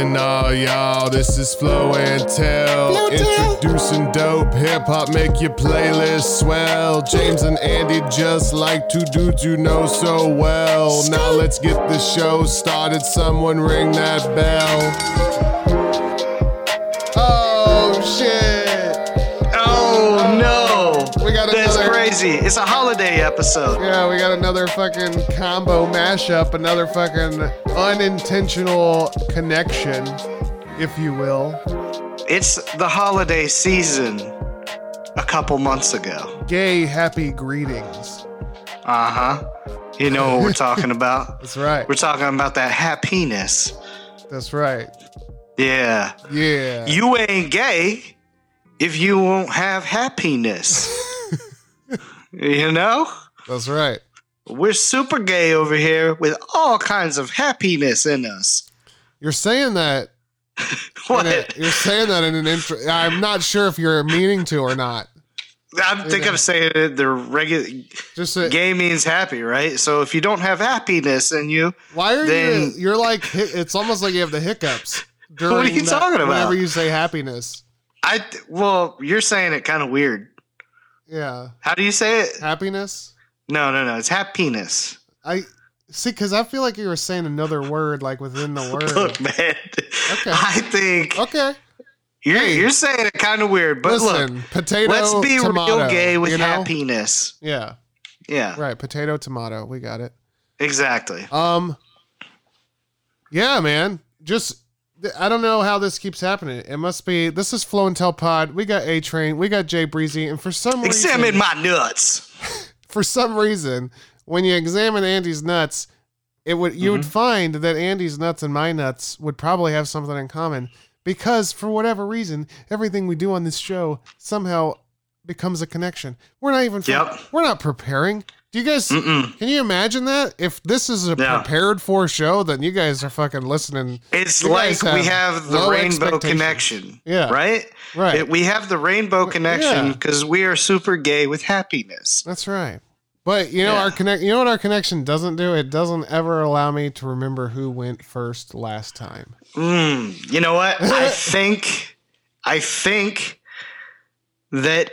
Listen, all y'all, this is Flow and Tell. Flow Tell. Introducing dope hip hop, make your playlist swell. James and Andy just like two dudes you know so well. Now let's get the show started. Someone ring that bell. It's a holiday episode. Yeah, we got another fucking combo mashup, another fucking unintentional connection, if you will. It's the holiday season a couple months ago. Gay happy greetings. Uh huh. You know what we're talking about? That's right. We're talking about that happiness. That's right. Yeah. Yeah. You ain't gay if you won't have happiness. you know? That's right. We're super gay over here with all kinds of happiness in us. You're saying that. What? a- you're saying that in an intro. I'm not sure if you're meaning to or not. I think I'm saying it the regular Just a, gay means happy, right? So if you don't have happiness in you, why are you? then- You're like. It's almost like you have the hiccups. During What are you that- talking about? Whenever you say happiness. I well, you're saying it kind of weird. Yeah. How do you say it? Happiness. No, no, no. It's happiness. I see because I feel like you were saying another word like within the word. Look, man. Okay. I think Okay. you're Hey. you're saying it kind of weird, but Listen, look, potato. let's be tomato, real gay with you know? happiness. Yeah. Yeah, Right. Potato, tomato. We got it. exactly. Um. Yeah, man. Just I don't know how this keeps happening. It must be this is Flow and Tell Pod. We got A Train. We got Jay Breezy, and for some reason, Examine my nuts. for some reason, when you examine Andy's nuts, it would you Mm-hmm. would find that Andy's nuts and my nuts would probably have something in common because for whatever reason, everything we do on this show somehow becomes a connection. We're not even Yep. we're not preparing. Do you guys Mm-mm. can you imagine that? If this is a Yeah. prepared for show, then you guys are fucking listening. It's like guys we have have the rainbow connection. Yeah. Right? Right. It- we have the rainbow connection yeah. because we are super gay with happiness. That's right. But you know Yeah. our connect. You know what our connection doesn't do? It doesn't ever allow me to remember who went first last time. Mm, you know what? I think, I think that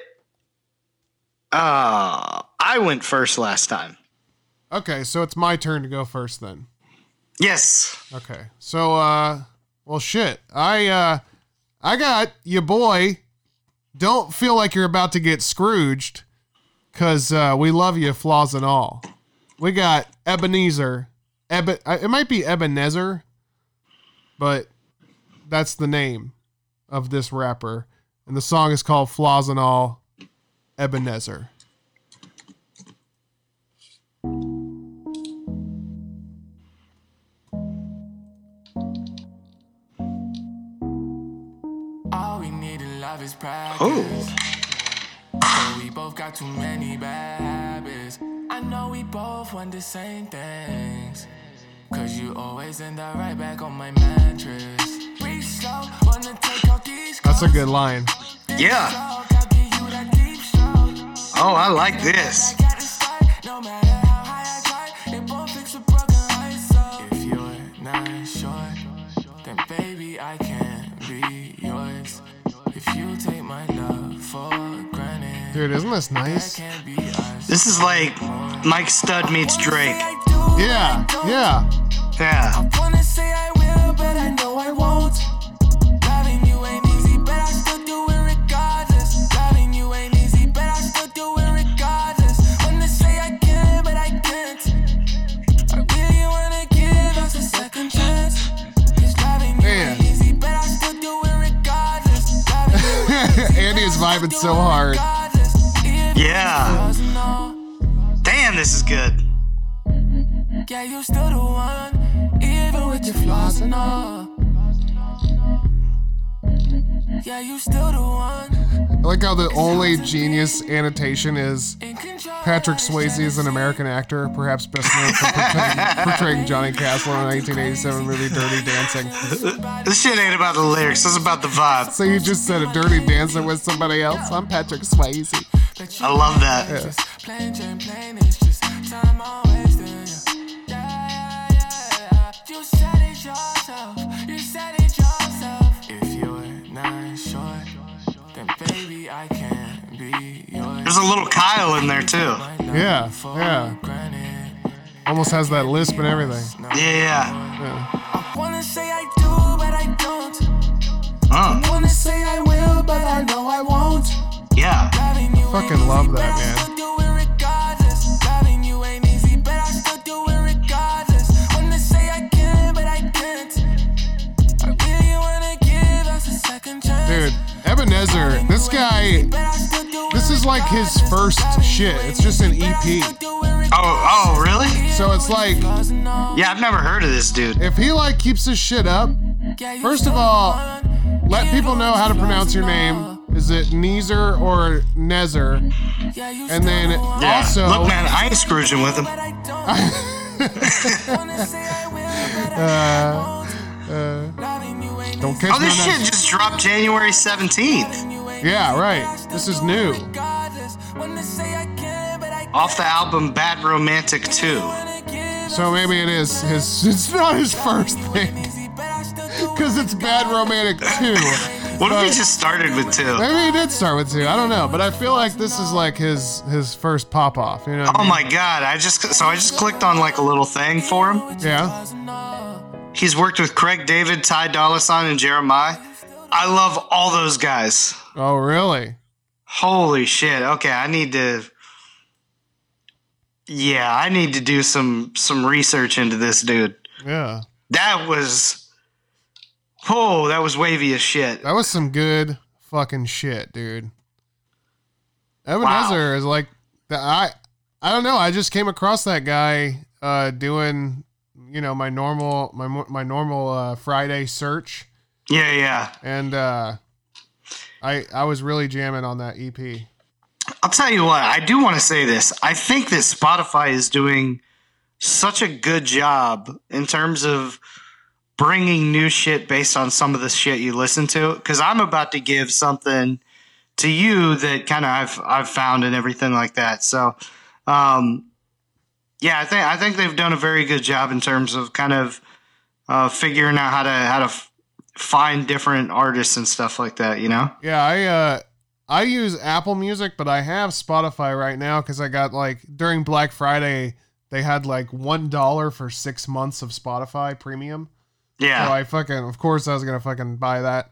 uh, I went first last time. Okay, so it's my turn to go first then. Yes. Okay, so uh, well, shit. I uh, I got you, boy. Don't feel like you're about to get Scrooged, cause uh, we love you, flaws and all. We got Ebenezer. Ebe- uh, it might be Ebenezer, but that's the name of this rapper, and the song is called "Flaws and All." Ebenezer. All we need in life is practice. Oh. But we both got too many bad habits. I know we both want the same things. Cause you always end up right back on my mattress. Breathe slow, wanna take out these That's a good line. Yeah. Oh, I like this. I gotta start, no matter how high I try, it won't fix a broken heart. So if you're not sure, then baby I can't be yours. If you take my love for granted, Dude, isn't this nice? can't be us. This is like Mike Stud meets Drake. Yeah, yeah. Yeah. Yeah, you still the one. I like how the only genius annotation is Patrick Swayze is an American actor, perhaps best known for portraying, portraying Johnny Castle in the 1987 movie Dirty Dancing. This shit ain't about the lyrics. This is about the vibe. So you just said a Dirty dancer with somebody else? I'm Patrick Swayze. But you I love that. It's There's a little Kyle in there too. Yeah, yeah. Almost has that lisp and everything. Yeah, yeah. Yeah. I wanna say I do, but I don't. Uh, Wanna say I will, but I know I won't. yeah. Loving Fucking love that, man. Guy, But I still do this is like his first shit. It's just an EP. Oh, oh, really? So it's like, Yeah, I've never heard of this dude. if he like keeps his shit up, first of all, let people know how to pronounce your name. Is it Nezer or Nezer? And then Yeah. also, Look, man, I ain't Scrooging with him. Uh, uh, don't catch Oh, me this on shit just dropped January 17th Yeah, right. This is new. off the album Bad Romantic 2. So maybe it is his. It's not his first thing. Because it's bad romantic too. What if he just started with 2? Maybe he did start with two. I don't know, but I feel like this is like his his first pop off. You know? Oh my god, I just so I just clicked on like a little thing for him. Yeah. He's worked with Craig David, Ty Dolla Sign, and Jeremiah. I love all those guys. Oh really? Holy shit. Okay, I need to Yeah, I need to do some some research into this dude. Yeah. That was Oh, that was wavy as shit. That was some good fucking shit, dude. Ebenezer is like the I I don't know. I just came across that guy uh doing you know my normal my my normal uh, Friday search, Yeah, yeah. and uh, I I was really jamming on that EP. I'll tell you what, I do want to say this. I think that Spotify is doing such a good job in terms of bringing new shit based on some of the shit you listen to. Because I'm about to give something to you that kind of I've I've found and everything like that. So, um, yeah, I think I think they've done a very good job in terms of kind of uh, figuring out how to how to find different artists and stuff like that. You know? Yeah, I uh I use Apple Music, but I have Spotify right now because I got like during Black Friday they had like one dollar for six months of Spotify Premium. Yeah. So I fucking, of course, I was gonna fucking buy that.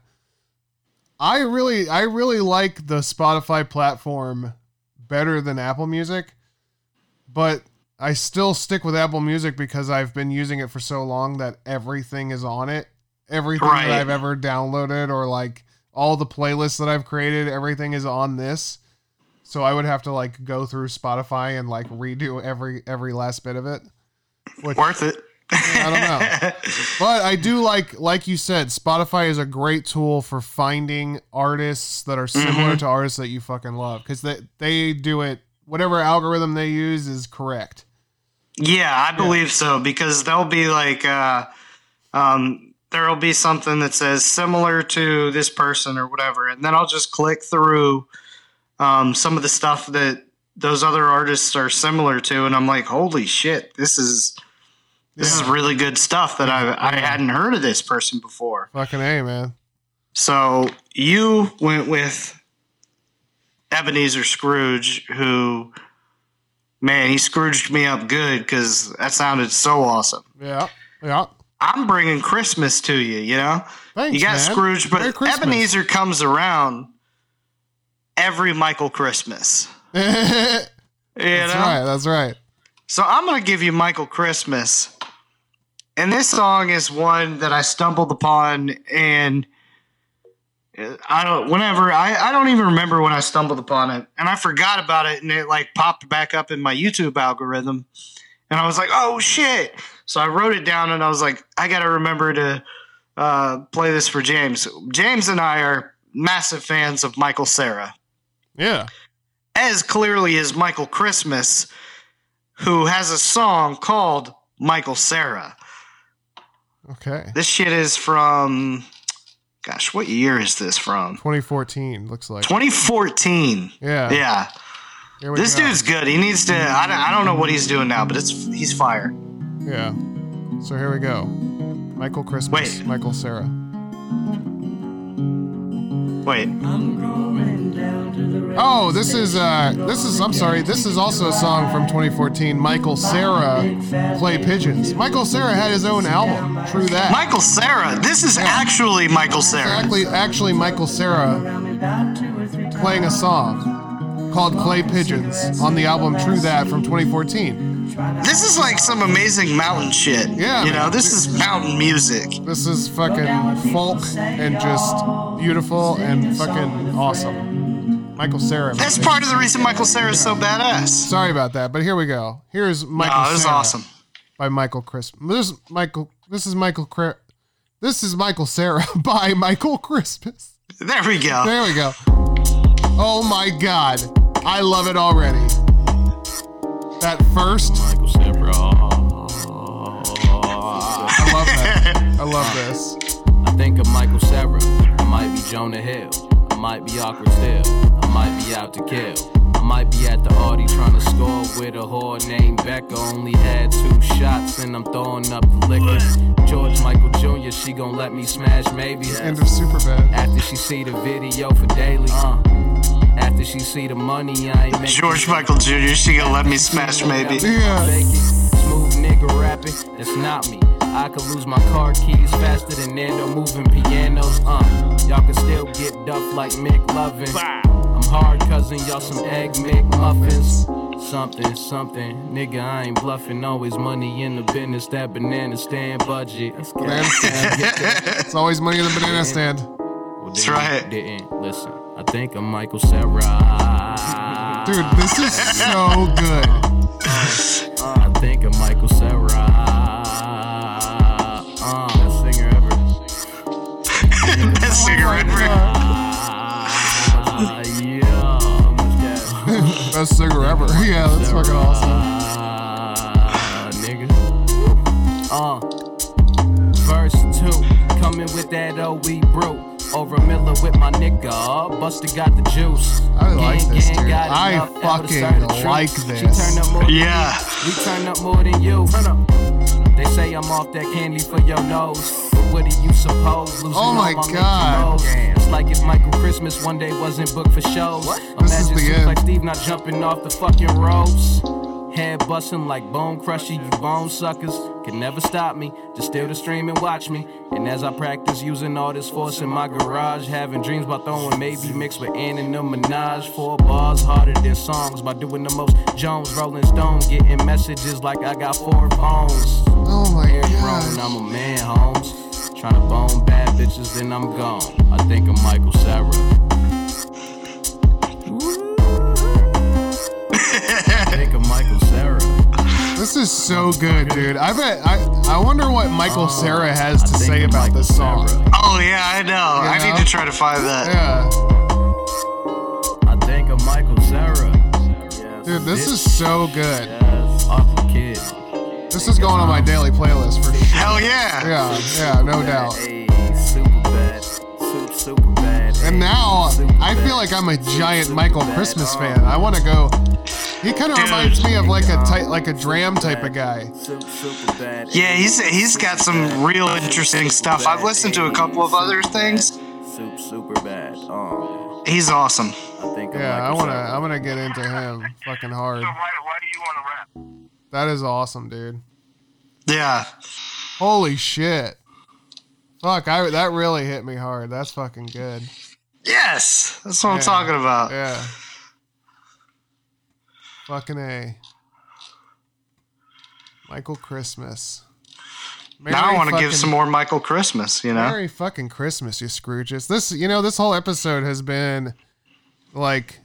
I really, I really like the Spotify platform better than Apple Music, but I still stick with Apple Music because I've been using it for so long that everything is on it. Everything Right. that I've ever downloaded or like all the playlists that I've created, everything is on this. So I would have to like go through Spotify and like redo every every last bit of it. Which Worth it. I don't know. But I do like, like you said, Spotify is a great tool for finding artists that are similar Mm-hmm. to artists that you fucking love because they they do it. Whatever algorithm they use is correct. Yeah, I believe so because they'll be like uh um there'll be something that says similar to this person or whatever and then I'll just click through um some of the stuff that those other artists are similar to and I'm like, "Holy shit, this is this is really good stuff that I I hadn't heard of this person before." Fucking a man. So, you went with Ebenezer Scrooge who man, he scrooged me up good cuz that sounded so awesome. Yeah, yeah. I'm bringing Christmas to you, you know? Thanks, you got man. Scrooge, but Ebenezer comes around every Michael Christmas. that's know? right. That's right. So I'm going to give you Michael Christmas. And this song is one that I stumbled upon and uh, I don't whenever I, I don't even remember when I stumbled upon it and I forgot about it and it like popped back up in my YouTube algorithm And I was like, oh shit. So I wrote it down and I was like, I got to remember to uh, play this for James. James and I are massive fans of Michael Cera, Yeah. as clearly as Michael Christmas, who has a song called Michael Cera. Okay. This shit is from, gosh, what year is this from? 2014 looks like. 2014. Yeah. Yeah. This go. dude's good. He needs to. I don't, I don't know what he's doing now, but it's he's fire. Yeah. So here we go. Michael Christmas. Wait. Michael Cera. Wait, Oh, this is uh this is I'm sorry, this is also a song from 2014. Michael Cera Clay Pigeons. Michael Cera had his own album. True that. Michael Cera. This is actually Michael Cera. Actually actually Michael Cera playing a song called Clay Pigeons on the album True That from 2014. This is like some amazing mountain shit. Yeah, you know, man. this is mountain music. This is fucking folk and just beautiful and fucking awesome. Michael Cera. That's man. part of the reason Michael Cera is so badass. Sorry about that, but here we go. Here's Michael No, this is Cera awesome. by Michael Christmas. This is Michael. This is Michael. Cra- This is Michael Cera by Michael Christmas. There we go. There we go. Oh my God, I love it already. That first, Michael Cera. I love that. I love this. I think of Michael Cera. I might be Jonah Hill. I might be awkward still. I might be out to kill. I might be at the Audi trying to score with a whore named Becca. Only had two shots and I'm throwing up the liquor. George Michael Jr., she gon' let me smash maybe. End of Superbad. After she see the video for daily. Uh, after she see the money, I ain't making George Michael Jr. She gonna let me smash maybe. Yeah. Fake. Smooth nigga rapping, that's not me. I could lose my car keys faster than Nando moving pianos. Uh, y'all can still get duff like McLovin. I'm hard cousin, y'all some egg McMuffins. Something, something, nigga, I ain't bluffing. Always money in the business, that banana stand budget. Banana stand. It's always money in the banana stand. Well, That's right. Didn't listen. I think I'm Michael Cera. Dude, this is so good. I think I'm Michael Cera. Uh, best singer ever. Best singer ever. Ah, yeah. Best singer ever. Yeah, that's fucking awesome. Nigga. Uh, verse two, coming with that OE brew. Over Miller with my nigga, Buster got the juice. I like Gang, this, gang, dude. I enough L to fucking serve the like She this. up more Yeah. me. We turn up more than you. They say I'm off that candy for your nose. But what do you suppose? Losing Oh my God. Mouse. It's like if Michael Christmas one day wasn't booked for shows. This is Imagine the Suplex end. Steve not jumping off the fucking ropes. Head busting like bone crusher, you bone suckers. Can never stop me. Just steal the stream and watch me. And as I practice using all this force in my garage, having dreams about throwing maybe mixed with Ann and the Minaj. Four bars harder than songs by doing the most Jones, Rolling Stone, getting messages like I got four phones. Oh my Air god. I'm a man, Holmes. Trying to bone bad bitches, then I'm gone. I think I'm Michael Cera. This is so good, dude. I bet I I wonder what Michael oh, Cera has to say about Michael this song. Cera. Oh yeah, I know. I know? need to try to find that. Yeah. I think of Michael Cera. Yes, Dude, this bitch. is so good. Yes, awkward kid. This is going on my daily playlist for sure. Hell yeah. Yeah, yeah, no doubt. Hey, super bad. Super, super bad. And now super I feel like I'm a giant Super Michael bad. Christmas Oh. fan. I want to go. He kind of reminds me of like a type, like a Dram type of guy. Super, super bad. Yeah, he's he's got some real interesting stuff. I've listened to a couple of other things. Super, super bad. Um, He's awesome. I think of Yeah, I wanna, I'm gonna get into him fucking hard. why, why do you want to rap? That is awesome, dude. Yeah. Holy shit. Fuck, I that really hit me hard. That's fucking good. Yes, that's what I'm talking about. Yeah. Fucking A. Michael Christmas. now I want to give some more Michael Christmas. You know. Merry fucking Christmas, you Scrooges. This, you know, this whole episode has been like,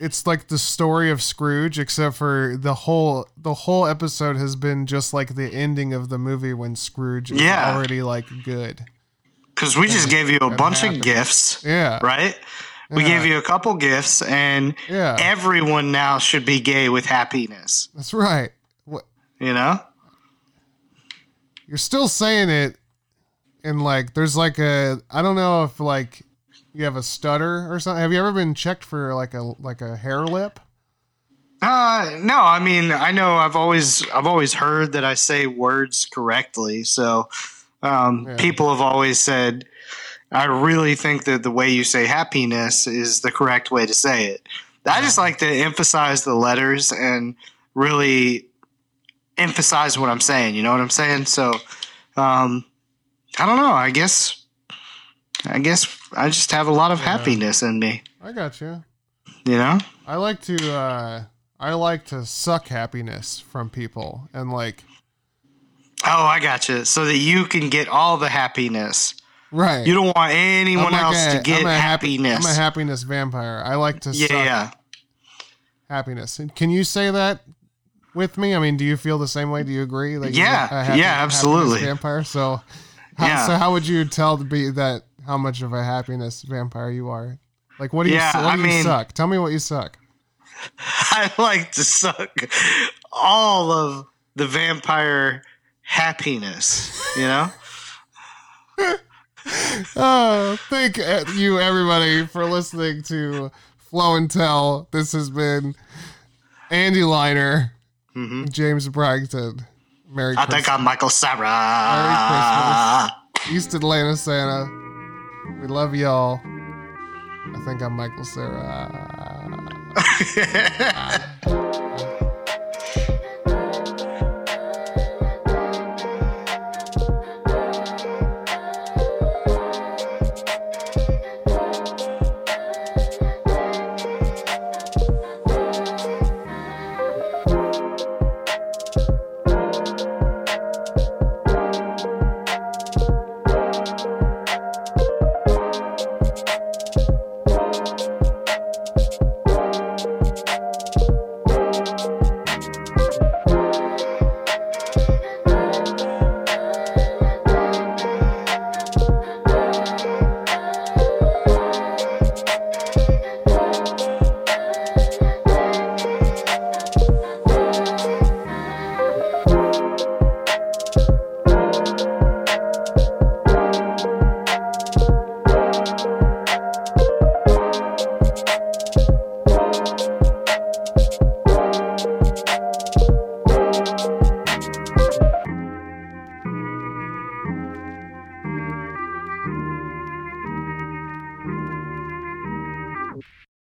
it's like the story of Scrooge, except for the whole the whole episode has been just like the ending of the movie when Scrooge is Yeah. already like good. Because we just gave you a bunch happy. of gifts, Yeah. right? We Yeah. gave you a couple gifts, and Yeah. everyone now should be gay with happiness. That's right. What You know? you're still saying it and like there's like a I don't know if like you have a stutter or something. Have you ever been checked for like a like a hair lip? Uh, no, I mean, I know I've always I've always heard that I say words correctly. So, um, Yeah. people have always said, I really think that the way you say happiness is the correct way to say it. I just like to emphasize the letters and really emphasize what I'm saying. You know what I'm saying? So, um, I don't know. I guess, I guess I just have a lot of happiness in me. I got you. You know? I like to uh I like to suck happiness from people and like Oh, I got you. So that you can get all the happiness. Right. You don't want anyone like else a- to get I'm a happy- happiness. I'm a happiness vampire. I like to yeah, suck yeah. happiness. Can you say that with me? I mean, do you feel the same way? Do you agree? Like Yeah, a happy- yeah, absolutely. Vampire. So, how, Yeah. so how would you tell to be that how much of a happiness vampire you are? Like, what do you? Yeah, what I do you mean- suck? Tell me what you suck. I like to suck all of the vampire happiness. You know? Oh, thank you everybody for listening to Flow and Tell. This has been Andy Liner, James Bragton. Merry Mm-hmm. I Christmas. think I'm Michael Cera. East Atlanta Santa. We love y'all. I think I'm Michael Cera.